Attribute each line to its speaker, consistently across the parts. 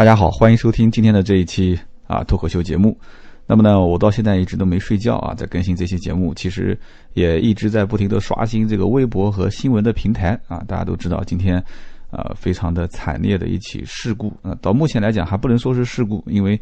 Speaker 1: 大家好，欢迎收听今天的这一期啊脱口秀节目。那么呢，我到现在一直都没睡觉啊，在更新这期节目，其实也一直在不停的刷新这个微博和新闻的平台啊。大家都知道，今天啊非常的惨烈的一起事故啊，到目前来讲还不能说是事故，因为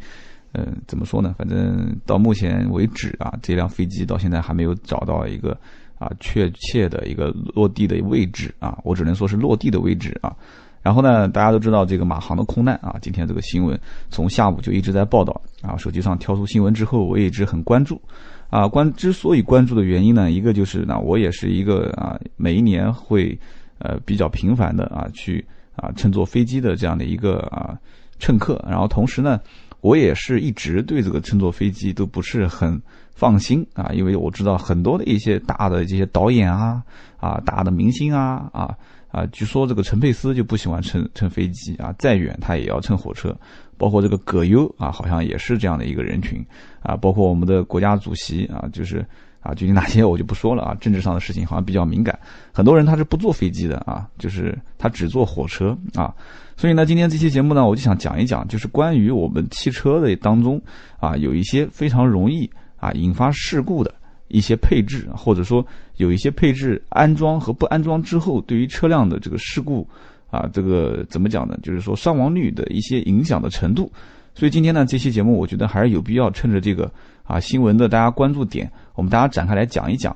Speaker 1: 嗯怎么说呢，反正到目前为止啊，这辆飞机到现在还没有找到一个啊确切的一个落地的位置啊，我只能说是落地的位置啊。然后呢，大家都知道这个马航的空难啊，今天这个新闻从下午就一直在报道啊。手机上跳出新闻之后，我也一直很关注啊。关之所以关注的原因呢，一个就是那我也是一个啊，每一年会呃比较频繁的啊去啊乘坐飞机的这样的一个啊乘客。然后同时呢，我也是一直对这个乘坐飞机都不是很放心啊，因为我知道很多的一些大的这些导演啊啊大的明星啊啊。啊，据说这个陈佩斯就不喜欢乘乘飞机啊，再远他也要乘火车。包括这个葛优啊，好像也是这样的一个人群啊。包括我们的国家主席啊，就是啊，具体哪些我就不说了啊。政治上的事情好像比较敏感，很多人他是不坐飞机的啊，就是他只坐火车啊。所以呢，今天这期节目呢，我就想讲一讲，就是关于我们汽车的当中啊，有一些非常容易啊引发事故的。一些配置，或者说有一些配置安装和不安装之后，对于车辆的这个事故啊，这个怎么讲呢？就是说伤亡率的一些影响的程度。所以今天呢，这期节目我觉得还是有必要趁着这个啊新闻的大家关注点，我们大家展开来讲一讲。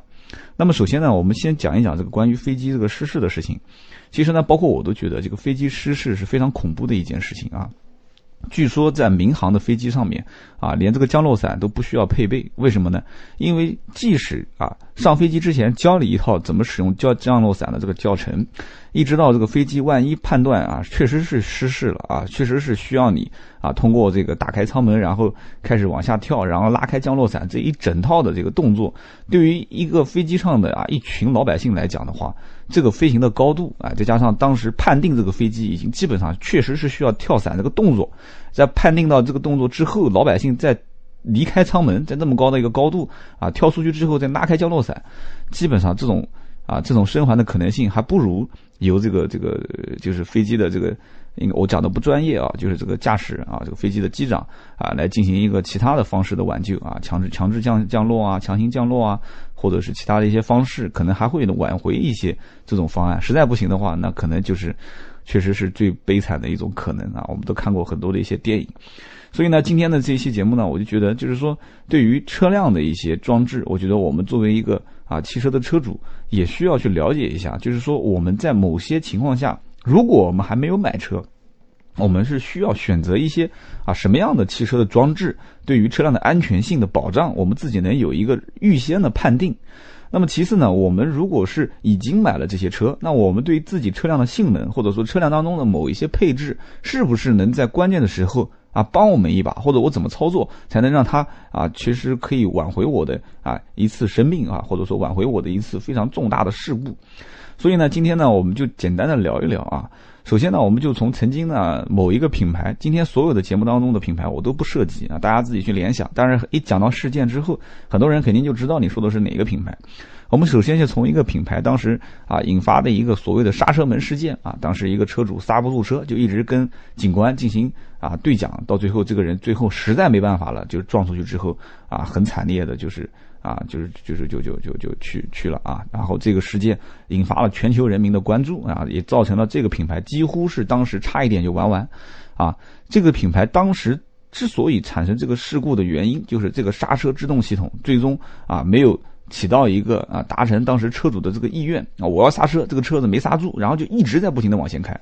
Speaker 1: 那么首先呢，我们先讲一讲这个关于飞机这个失事的事情。其实呢，包括我都觉得这个飞机失事是非常恐怖的一件事情啊。据说在民航的飞机上面啊，连这个降落伞都不需要配备，为什么呢？因为即使啊上飞机之前教你一套怎么使用降降落伞的这个教程，一直到这个飞机万一判断啊确实是失事了啊，确实是需要你啊通过这个打开舱门，然后开始往下跳，然后拉开降落伞这一整套的这个动作，对于一个飞机上的啊一群老百姓来讲的话。这个飞行的高度啊，再加上当时判定这个飞机已经基本上确实是需要跳伞这个动作，在判定到这个动作之后，老百姓在离开舱门，在那么高的一个高度啊跳出去之后再拉开降落伞，基本上这种啊这种生还的可能性还不如由这个这个就是飞机的这个。应该我讲的不专业啊，就是这个驾驶啊，这个飞机的机长啊，来进行一个其他的方式的挽救啊，强制强制降降落啊，强行降落啊，或者是其他的一些方式，可能还会挽回一些这种方案。实在不行的话，那可能就是确实是最悲惨的一种可能啊。我们都看过很多的一些电影，所以呢，今天的这一期节目呢，我就觉得就是说，对于车辆的一些装置，我觉得我们作为一个啊汽车的车主，也需要去了解一下，就是说我们在某些情况下。如果我们还没有买车，我们是需要选择一些啊什么样的汽车的装置，对于车辆的安全性的保障，我们自己能有一个预先的判定。那么其次呢，我们如果是已经买了这些车，那我们对自己车辆的性能，或者说车辆当中的某一些配置，是不是能在关键的时候啊帮我们一把，或者我怎么操作才能让它啊其实可以挽回我的啊一次生命啊，或者说挽回我的一次非常重大的事故。所以呢，今天呢，我们就简单的聊一聊啊。首先呢，我们就从曾经呢某一个品牌，今天所有的节目当中的品牌我都不涉及啊，大家自己去联想。但是，一讲到事件之后，很多人肯定就知道你说的是哪个品牌。我们首先就从一个品牌当时啊引发的一个所谓的刹车门事件啊，当时一个车主刹不住车，就一直跟警官进行啊对讲，到最后这个人最后实在没办法了，就撞出去之后啊，很惨烈的就是。啊，就是就是就就就就去去了啊，然后这个事件引发了全球人民的关注啊，也造成了这个品牌几乎是当时差一点就玩完，啊，这个品牌当时之所以产生这个事故的原因，就是这个刹车制动系统最终啊没有起到一个啊达成当时车主的这个意愿啊，我要刹车，这个车子没刹住，然后就一直在不停的往前开。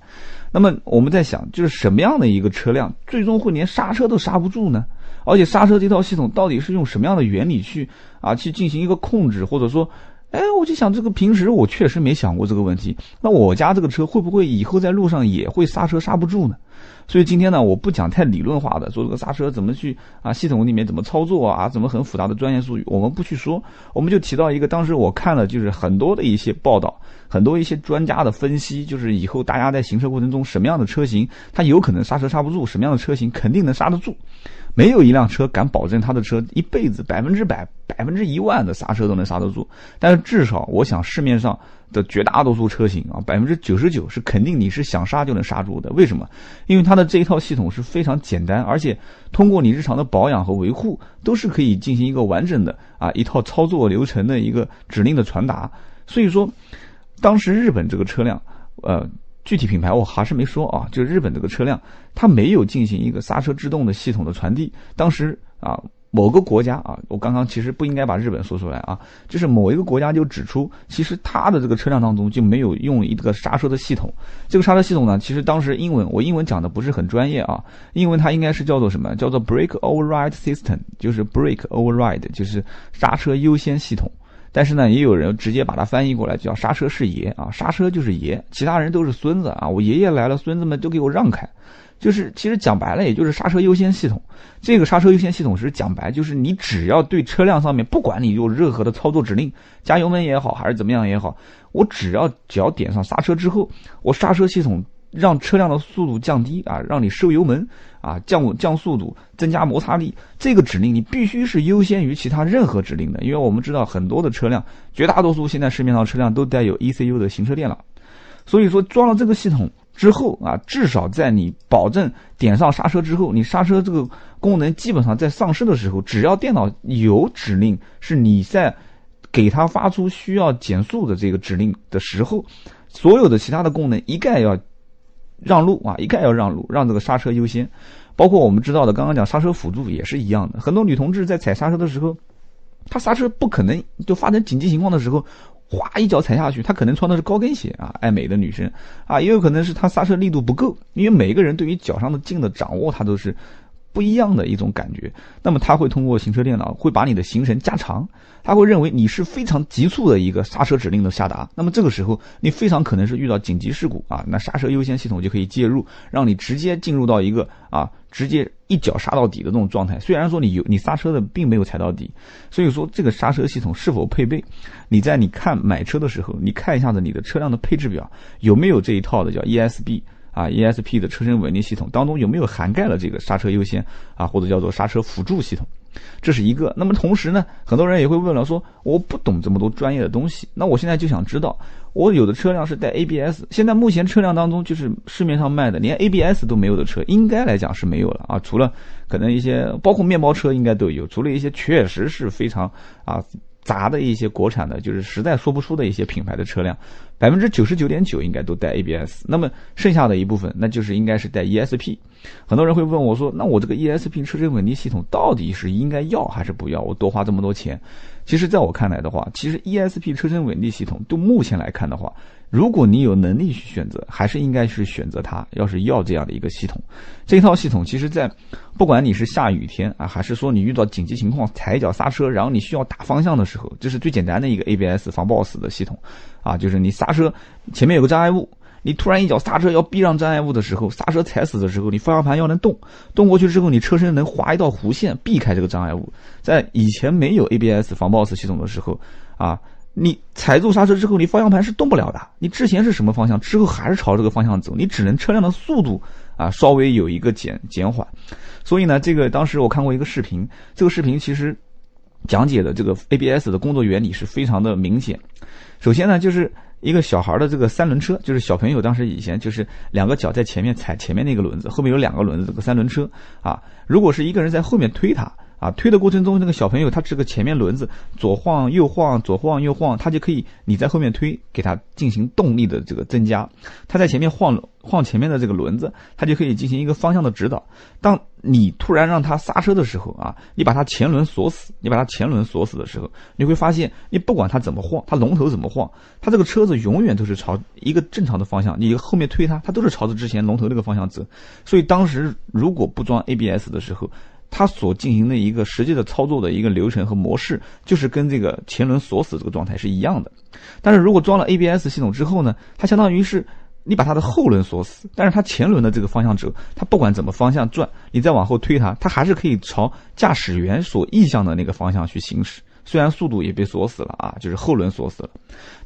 Speaker 1: 那么我们在想，就是什么样的一个车辆最终会连刹车都刹不住呢？而且刹车这套系统到底是用什么样的原理去啊去进行一个控制，或者说，哎，我就想这个平时我确实没想过这个问题。那我家这个车会不会以后在路上也会刹车刹不住呢？所以今天呢，我不讲太理论化的，说这个刹车怎么去啊，系统里面怎么操作啊，怎么很复杂的专业术语，我们不去说，我们就提到一个，当时我看了就是很多的一些报道，很多一些专家的分析，就是以后大家在行车过程中，什么样的车型它有可能刹车刹不住，什么样的车型肯定能刹得住。没有一辆车敢保证他的车一辈子百分之百、百分之一万的刹车都能刹得住，但是至少我想市面上的绝大多数车型啊，百分之九十九是肯定你是想刹就能刹住的。为什么？因为它的这一套系统是非常简单，而且通过你日常的保养和维护，都是可以进行一个完整的啊一套操作流程的一个指令的传达。所以说，当时日本这个车辆，呃，具体品牌我还是没说啊，就日本这个车辆，它没有进行一个刹车制动的系统的传递。当时啊。某个国家啊，我刚刚其实不应该把日本说出来啊，就是某一个国家就指出，其实它的这个车辆当中就没有用一个刹车的系统。这个刹车系统呢，其实当时英文我英文讲的不是很专业啊，英文它应该是叫做什么？叫做 Brake Override System，就是 Brake Override，就是刹车优先系统。但是呢，也有人直接把它翻译过来叫刹车是爷啊，刹车就是爷，其他人都是孙子啊，我爷爷来了，孙子们都给我让开。就是其实讲白了，也就是刹车优先系统。这个刹车优先系统是讲白，就是你只要对车辆上面，不管你有任何的操作指令，加油门也好，还是怎么样也好，我只要只要点上刹车之后，我刹车系统让车辆的速度降低啊，让你收油门啊，降降速度，增加摩擦力，这个指令你必须是优先于其他任何指令的。因为我们知道很多的车辆，绝大多数现在市面上车辆都带有 ECU 的行车电脑，所以说装了这个系统。之后啊，至少在你保证点上刹车之后，你刹车这个功能基本上在丧失的时候，只要电脑有指令是你在给它发出需要减速的这个指令的时候，所有的其他的功能一概要让路啊，一概要让路，让这个刹车优先。包括我们知道的，刚刚讲刹车辅助也是一样的。很多女同志在踩刹车的时候，她刹车不可能就发生紧急情况的时候。哗一脚踩下去，他可能穿的是高跟鞋啊，爱美的女生啊，也有可能是他刹车力度不够，因为每一个人对于脚上的劲的掌握，他都是。不一样的一种感觉，那么它会通过行车电脑会把你的行程加长，它会认为你是非常急促的一个刹车指令的下达，那么这个时候你非常可能是遇到紧急事故啊，那刹车优先系统就可以介入，让你直接进入到一个啊直接一脚刹到底的这种状态。虽然说你有你刹车的并没有踩到底，所以说这个刹车系统是否配备，你在你看买车的时候，你看一下子你的车辆的配置表有没有这一套的叫 ESB。啊，ESP 的车身稳定系统当中有没有涵盖了这个刹车优先啊，或者叫做刹车辅助系统？这是一个。那么同时呢，很多人也会问了，说我不懂这么多专业的东西，那我现在就想知道，我有的车辆是带 ABS，现在目前车辆当中就是市面上卖的连 ABS 都没有的车，应该来讲是没有了啊，除了可能一些包括面包车应该都有，除了一些确实是非常啊。杂的一些国产的，就是实在说不出的一些品牌的车辆，百分之九十九点九应该都带 ABS。那么剩下的一部分，那就是应该是带 ESP。很多人会问我说：“那我这个 ESP 车身稳定系统到底是应该要还是不要？我多花这么多钱？”其实，在我看来的话，其实 ESP 车身稳定系统，就目前来看的话。如果你有能力去选择，还是应该去选择它。要是要这样的一个系统，这套系统其实，在不管你是下雨天啊，还是说你遇到紧急情况踩一脚刹车，然后你需要打方向的时候，这是最简单的一个 ABS 防抱死的系统啊。就是你刹车前面有个障碍物，你突然一脚刹车要避让障碍物的时候，刹车踩死的时候，你方向盘要能动，动过去之后，你车身能划一道弧线避开这个障碍物。在以前没有 ABS 防抱死系统的时候啊。你踩住刹车之后，你方向盘是动不了的。你之前是什么方向，之后还是朝这个方向走，你只能车辆的速度啊稍微有一个减减缓。所以呢，这个当时我看过一个视频，这个视频其实讲解的这个 ABS 的工作原理是非常的明显。首先呢，就是一个小孩的这个三轮车，就是小朋友当时以前就是两个脚在前面踩前面那个轮子，后面有两个轮子，这个三轮车啊，如果是一个人在后面推他。啊，推的过程中，那个小朋友他这个前面轮子左晃右晃，左晃右晃，他就可以你在后面推，给他进行动力的这个增加。他在前面晃晃前面的这个轮子，他就可以进行一个方向的指导。当你突然让他刹车的时候啊，你把他前轮锁死，你把他前轮锁死的时候，你会发现，你不管他怎么晃，他龙头怎么晃，他这个车子永远都是朝一个正常的方向。你后面推他，他都是朝着之前龙头那个方向走。所以当时如果不装 ABS 的时候，它所进行的一个实际的操作的一个流程和模式，就是跟这个前轮锁死这个状态是一样的。但是如果装了 ABS 系统之后呢，它相当于是你把它的后轮锁死，但是它前轮的这个方向轴，它不管怎么方向转，你再往后推它，它还是可以朝驾驶员所意向的那个方向去行驶。虽然速度也被锁死了啊，就是后轮锁死了，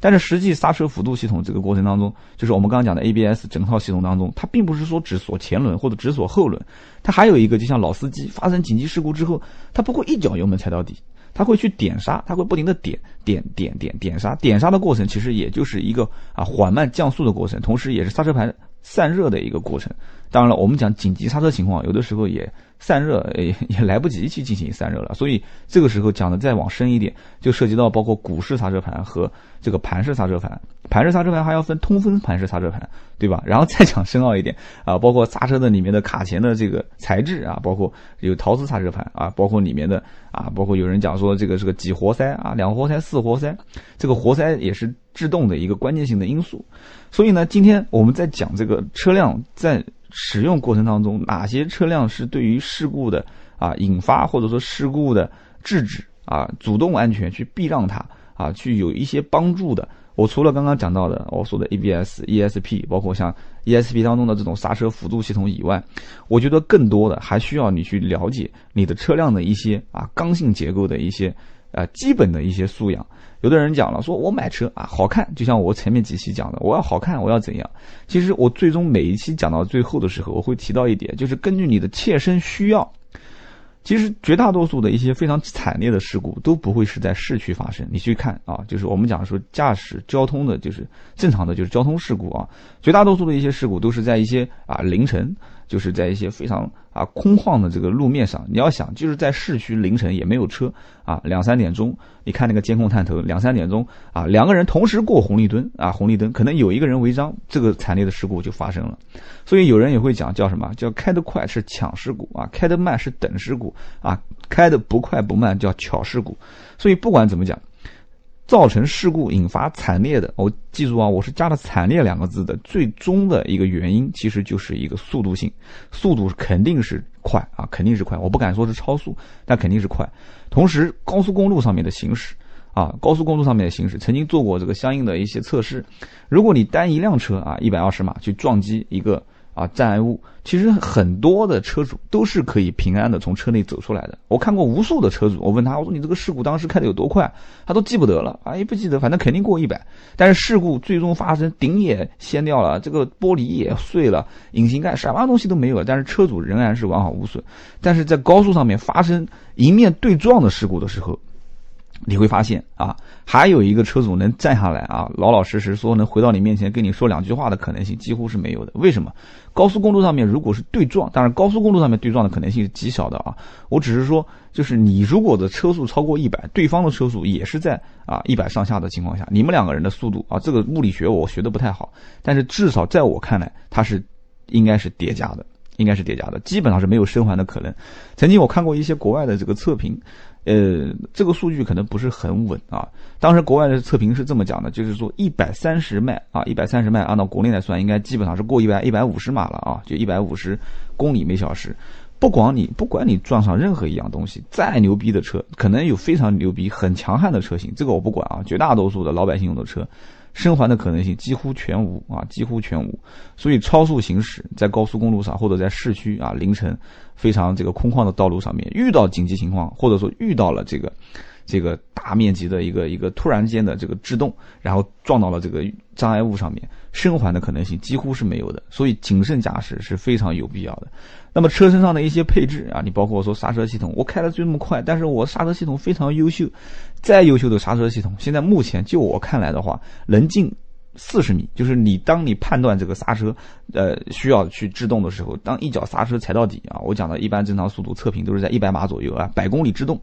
Speaker 1: 但是实际刹车辅助系统这个过程当中，就是我们刚刚讲的 ABS 整套系统当中，它并不是说只锁前轮或者只锁后轮，它还有一个就像老司机发生紧急事故之后，他不会一脚油门踩到底，他会去点刹，他会不停的点点点点点刹，点刹的过程其实也就是一个啊缓慢降速的过程，同时也是刹车盘散热的一个过程。当然了，我们讲紧急刹车情况，有的时候也散热也 也来不及去进行散热了，所以这个时候讲的再往深一点，就涉及到包括鼓式刹车盘和这个盘式刹车盘，盘式刹车盘还要分通风盘式刹车盘，对吧？然后再讲深奥一点啊，包括刹车的里面的卡钳的这个材质啊，包括有陶瓷刹车盘啊，包括里面的啊，包括有人讲说这个是个几活塞啊，两活塞、四活塞，这个活塞也是制动的一个关键性的因素。所以呢，今天我们在讲这个车辆在使用过程当中，哪些车辆是对于事故的啊引发或者说事故的制止啊主动安全去避让它啊去有一些帮助的？我除了刚刚讲到的我说的 ABS、ESP，包括像 ESP 当中的这种刹车辅助系统以外，我觉得更多的还需要你去了解你的车辆的一些啊刚性结构的一些啊基本的一些素养。有的人讲了，说我买车啊好看，就像我前面几期讲的，我要好看，我要怎样？其实我最终每一期讲到最后的时候，我会提到一点，就是根据你的切身需要。其实绝大多数的一些非常惨烈的事故都不会是在市区发生。你去看啊，就是我们讲说驾驶交通的，就是正常的，就是交通事故啊，绝大多数的一些事故都是在一些啊凌晨。就是在一些非常啊空旷的这个路面上，你要想就是在市区凌晨也没有车啊，两三点钟，你看那个监控探头，两三点钟啊，两个人同时过红绿灯啊，红绿灯可能有一个人违章，这个惨烈的事故就发生了。所以有人也会讲叫什么叫开得快是抢事故啊，开得慢是等事故啊，开得不快不慢叫巧事故。所以不管怎么讲。造成事故引发惨烈的，我记住啊，我是加了“惨烈”两个字的，最终的一个原因其实就是一个速度性，速度肯定是快啊，肯定是快，我不敢说是超速，但肯定是快。同时，高速公路上面的行驶啊，高速公路上面的行驶，曾经做过这个相应的一些测试，如果你单一辆车啊，一百二十码去撞击一个。啊，障碍物其实很多的车主都是可以平安的从车内走出来的。我看过无数的车主，我问他，我说你这个事故当时开的有多快？他都记不得了，啊，也不记得，反正肯定过一百。但是事故最终发生，顶也掀掉了，这个玻璃也碎了，引擎盖什么东西都没有了，但是车主仍然是完好无损。但是在高速上面发生迎面对撞的事故的时候。你会发现啊，还有一个车主能站下来啊，老老实实说能回到你面前跟你说两句话的可能性几乎是没有的。为什么？高速公路上面如果是对撞，当然高速公路上面对撞的可能性是极小的啊。我只是说，就是你如果的车速超过一百，对方的车速也是在啊一百上下的情况下，你们两个人的速度啊，这个物理学我学的不太好，但是至少在我看来，它是应该是叠加的，应该是叠加的，基本上是没有生还的可能。曾经我看过一些国外的这个测评。呃，这个数据可能不是很稳啊。当时国外的测评是这么讲的，就是说一百三十迈啊，一百三十迈按照国内来算，应该基本上是过一百一百五十码了啊，就一百五十公里每小时。不管你不管你撞上任何一样东西，再牛逼的车，可能有非常牛逼、很强悍的车型，这个我不管啊。绝大多数的老百姓用的车。生还的可能性几乎全无啊，几乎全无。所以超速行驶在高速公路上或者在市区啊凌晨非常这个空旷的道路上面，遇到紧急情况或者说遇到了这个这个大面积的一个一个突然间的这个制动，然后撞到了这个障碍物上面，生还的可能性几乎是没有的。所以谨慎驾驶是非常有必要的。那么车身上的一些配置啊，你包括说刹车系统，我开的就那么快，但是我刹车系统非常优秀，再优秀的刹车系统，现在目前就我看来的话，能进四十米，就是你当你判断这个刹车，呃，需要去制动的时候，当一脚刹车踩到底啊，我讲的一般正常速度测评都是在一百码左右啊，百公里制动，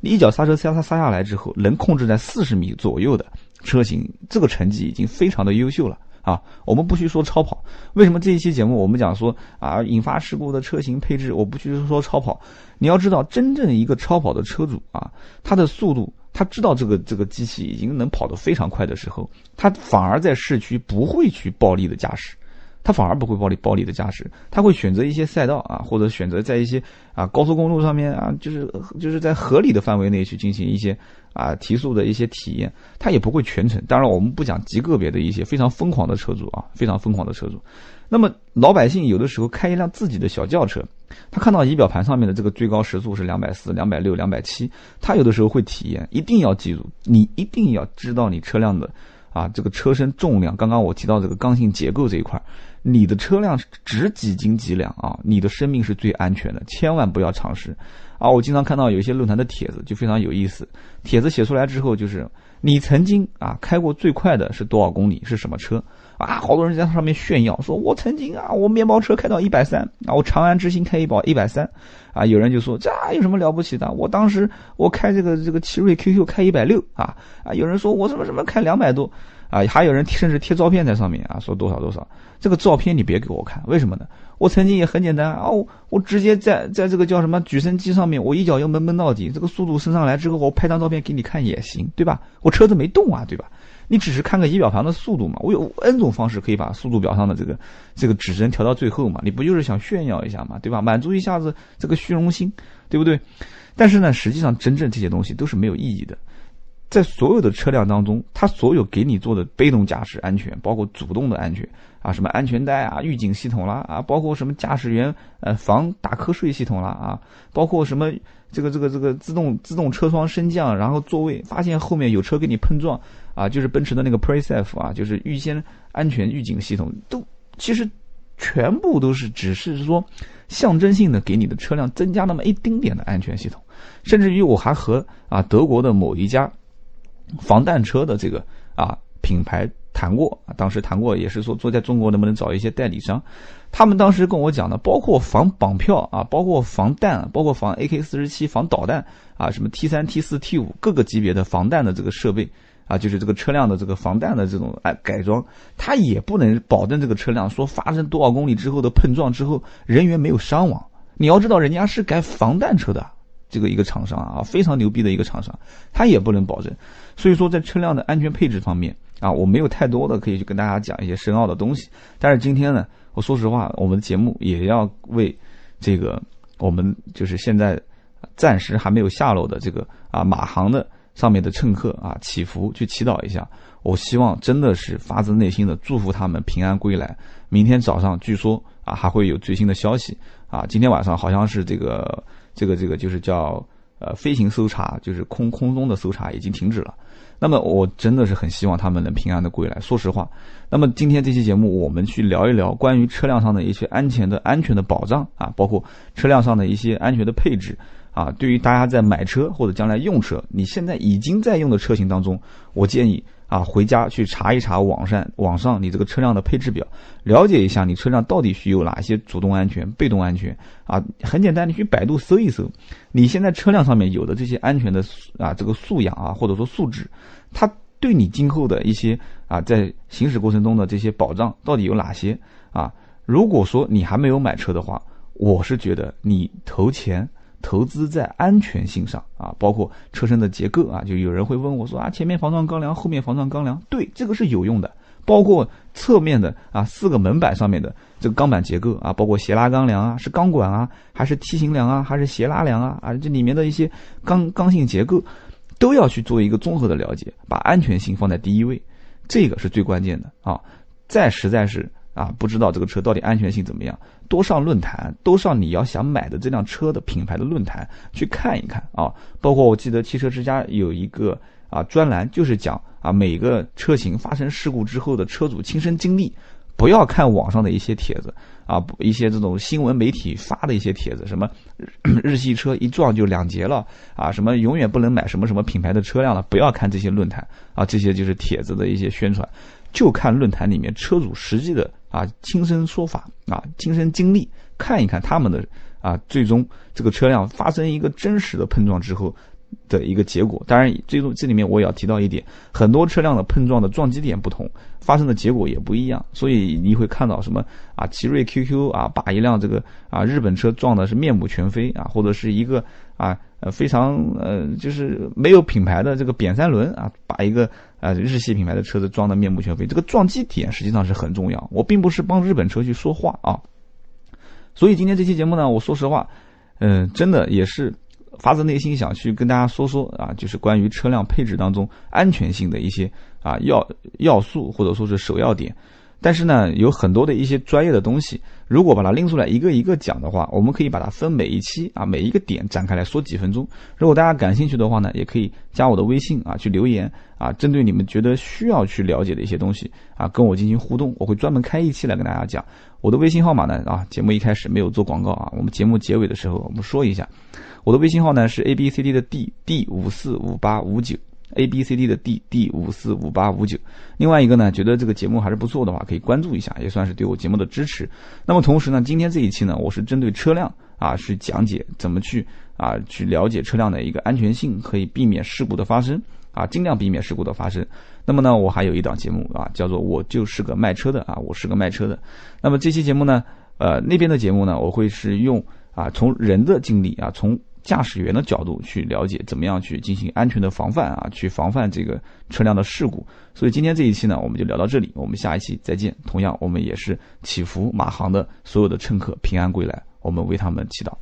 Speaker 1: 你一脚刹车刹它刹下来之后，能控制在四十米左右的车型，这个成绩已经非常的优秀了。啊，我们不去说超跑，为什么这一期节目我们讲说啊引发事故的车型配置，我不去说超跑。你要知道，真正一个超跑的车主啊，他的速度，他知道这个这个机器已经能跑得非常快的时候，他反而在市区不会去暴力的驾驶。他反而不会暴力暴力的驾驶，他会选择一些赛道啊，或者选择在一些啊高速公路上面啊，就是就是在合理的范围内去进行一些啊提速的一些体验，他也不会全程。当然，我们不讲极个别的一些非常疯狂的车主啊，非常疯狂的车主。那么老百姓有的时候开一辆自己的小轿车，他看到仪表盘上面的这个最高时速是两百四、两百六、两百七，他有的时候会体验。一定要记住，你一定要知道你车辆的啊这个车身重量。刚刚我提到这个刚性结构这一块。你的车辆值几斤几两啊？你的生命是最安全的，千万不要尝试。啊，我经常看到有一些论坛的帖子就非常有意思，帖子写出来之后就是你曾经啊开过最快的是多少公里，是什么车？啊，好多人在上面炫耀，说我曾经啊，我面包车开到一百三，啊，我长安之星开一保一百三，啊，有人就说这有什么了不起的？我当时我开这个这个奇瑞 QQ 开一百六，啊啊，有人说我什么什么开两百多，啊，还有人甚至贴照片在上面啊，说多少多少，这个照片你别给我看，为什么呢？我曾经也很简单啊，我我直接在在这个叫什么举升机上面，我一脚油门闷到底，这个速度升上来之后，我拍张照片给你看也行，对吧？我车子没动啊，对吧？你只是看个仪表盘的速度嘛，我有 N 种方式可以把速度表上的这个这个指针调到最后嘛，你不就是想炫耀一下嘛，对吧？满足一下子这个虚荣心，对不对？但是呢，实际上真正这些东西都是没有意义的。在所有的车辆当中，它所有给你做的被动驾驶安全，包括主动的安全啊，什么安全带啊、预警系统啦啊，包括什么驾驶员呃防打瞌睡系统啦啊，包括什么这个这个这个自动自动车窗升降，然后座位发现后面有车跟你碰撞啊，就是奔驰的那个 PreSafe 啊，就是预先安全预警系统，都其实全部都是只是说象征性的给你的车辆增加那么一丁点的安全系统，甚至于我还和啊德国的某一家。防弹车的这个啊品牌谈过，当时谈过也是说做在中国能不能找一些代理商，他们当时跟我讲的，包括防绑票啊，包括防弹，包括防 AK 四十七防导弹啊，什么 T 三 T 四 T 五各个级别的防弹的这个设备啊，就是这个车辆的这个防弹的这种哎改装，它也不能保证这个车辆说发生多少公里之后的碰撞之后人员没有伤亡。你要知道，人家是改防弹车的。这个一个厂商啊，非常牛逼的一个厂商，他也不能保证。所以说，在车辆的安全配置方面啊，我没有太多的可以去跟大家讲一些深奥的东西。但是今天呢，我说实话，我们的节目也要为这个我们就是现在暂时还没有下落的这个啊马航的上面的乘客啊祈福去祈祷一下。我希望真的是发自内心的祝福他们平安归来。明天早上据说啊还会有最新的消息啊，今天晚上好像是这个这个这个就是叫呃飞行搜查，就是空空中的搜查已经停止了。那么我真的是很希望他们能平安的归来。说实话，那么今天这期节目我们去聊一聊关于车辆上的一些安全的安全的保障啊，包括车辆上的一些安全的配置啊。对于大家在买车或者将来用车，你现在已经在用的车型当中，我建议。啊，回家去查一查网上网上你这个车辆的配置表，了解一下你车辆到底需有哪些主动安全、被动安全啊？很简单，你去百度搜一搜，你现在车辆上面有的这些安全的啊这个素养啊，或者说素质，它对你今后的一些啊在行驶过程中的这些保障到底有哪些啊？如果说你还没有买车的话，我是觉得你投钱。投资在安全性上啊，包括车身的结构啊，就有人会问我说啊，前面防撞钢梁，后面防撞钢梁，对，这个是有用的。包括侧面的啊，四个门板上面的这个钢板结构啊，包括斜拉钢梁啊，是钢管啊，还是梯形梁啊，还是斜拉梁啊，啊，这里面的一些钢刚性结构，都要去做一个综合的了解，把安全性放在第一位，这个是最关键的啊。再实在是。啊，不知道这个车到底安全性怎么样？多上论坛，多上你要想买的这辆车的品牌的论坛去看一看啊。包括我记得汽车之家有一个啊专栏，就是讲啊每个车型发生事故之后的车主亲身经历。不要看网上的一些帖子啊，一些这种新闻媒体发的一些帖子，什么日系车一撞就两截了啊，什么永远不能买什么什么品牌的车辆了。不要看这些论坛啊，这些就是帖子的一些宣传，就看论坛里面车主实际的。啊，亲身说法啊，亲身经历，看一看他们的啊，最终这个车辆发生一个真实的碰撞之后的一个结果。当然，最终这里面我也要提到一点，很多车辆的碰撞的撞击点不同，发生的结果也不一样。所以你会看到什么啊，奇瑞 QQ 啊，把一辆这个啊日本车撞的是面目全非啊，或者是一个啊非常呃就是没有品牌的这个扁三轮啊，把一个。啊，日系品牌的车子撞得面目全非，这个撞击点实际上是很重要。我并不是帮日本车去说话啊，所以今天这期节目呢，我说实话，嗯，真的也是发自内心想去跟大家说说啊，就是关于车辆配置当中安全性的一些啊要要素或者说是首要点。但是呢，有很多的一些专业的东西，如果把它拎出来一个一个讲的话，我们可以把它分每一期啊，每一个点展开来说几分钟。如果大家感兴趣的话呢，也可以加我的微信啊，去留言啊，针对你们觉得需要去了解的一些东西啊，跟我进行互动，我会专门开一期来跟大家讲。我的微信号码呢啊，节目一开始没有做广告啊，我们节目结尾的时候我们说一下，我的微信号呢是 A B C D 的 D D 五四五八五九。A B C D 的 D D 五四五八五九，另外一个呢，觉得这个节目还是不错的话，可以关注一下，也算是对我节目的支持。那么同时呢，今天这一期呢，我是针对车辆啊，是讲解怎么去啊，去了解车辆的一个安全性，可以避免事故的发生啊，尽量避免事故的发生。那么呢，我还有一档节目啊，叫做我就是个卖车的啊，我是个卖车的。那么这期节目呢，呃，那边的节目呢，我会是用啊，从人的经历啊，从驾驶员的角度去了解怎么样去进行安全的防范啊，去防范这个车辆的事故。所以今天这一期呢，我们就聊到这里，我们下一期再见。同样，我们也是祈福马航的所有的乘客平安归来，我们为他们祈祷。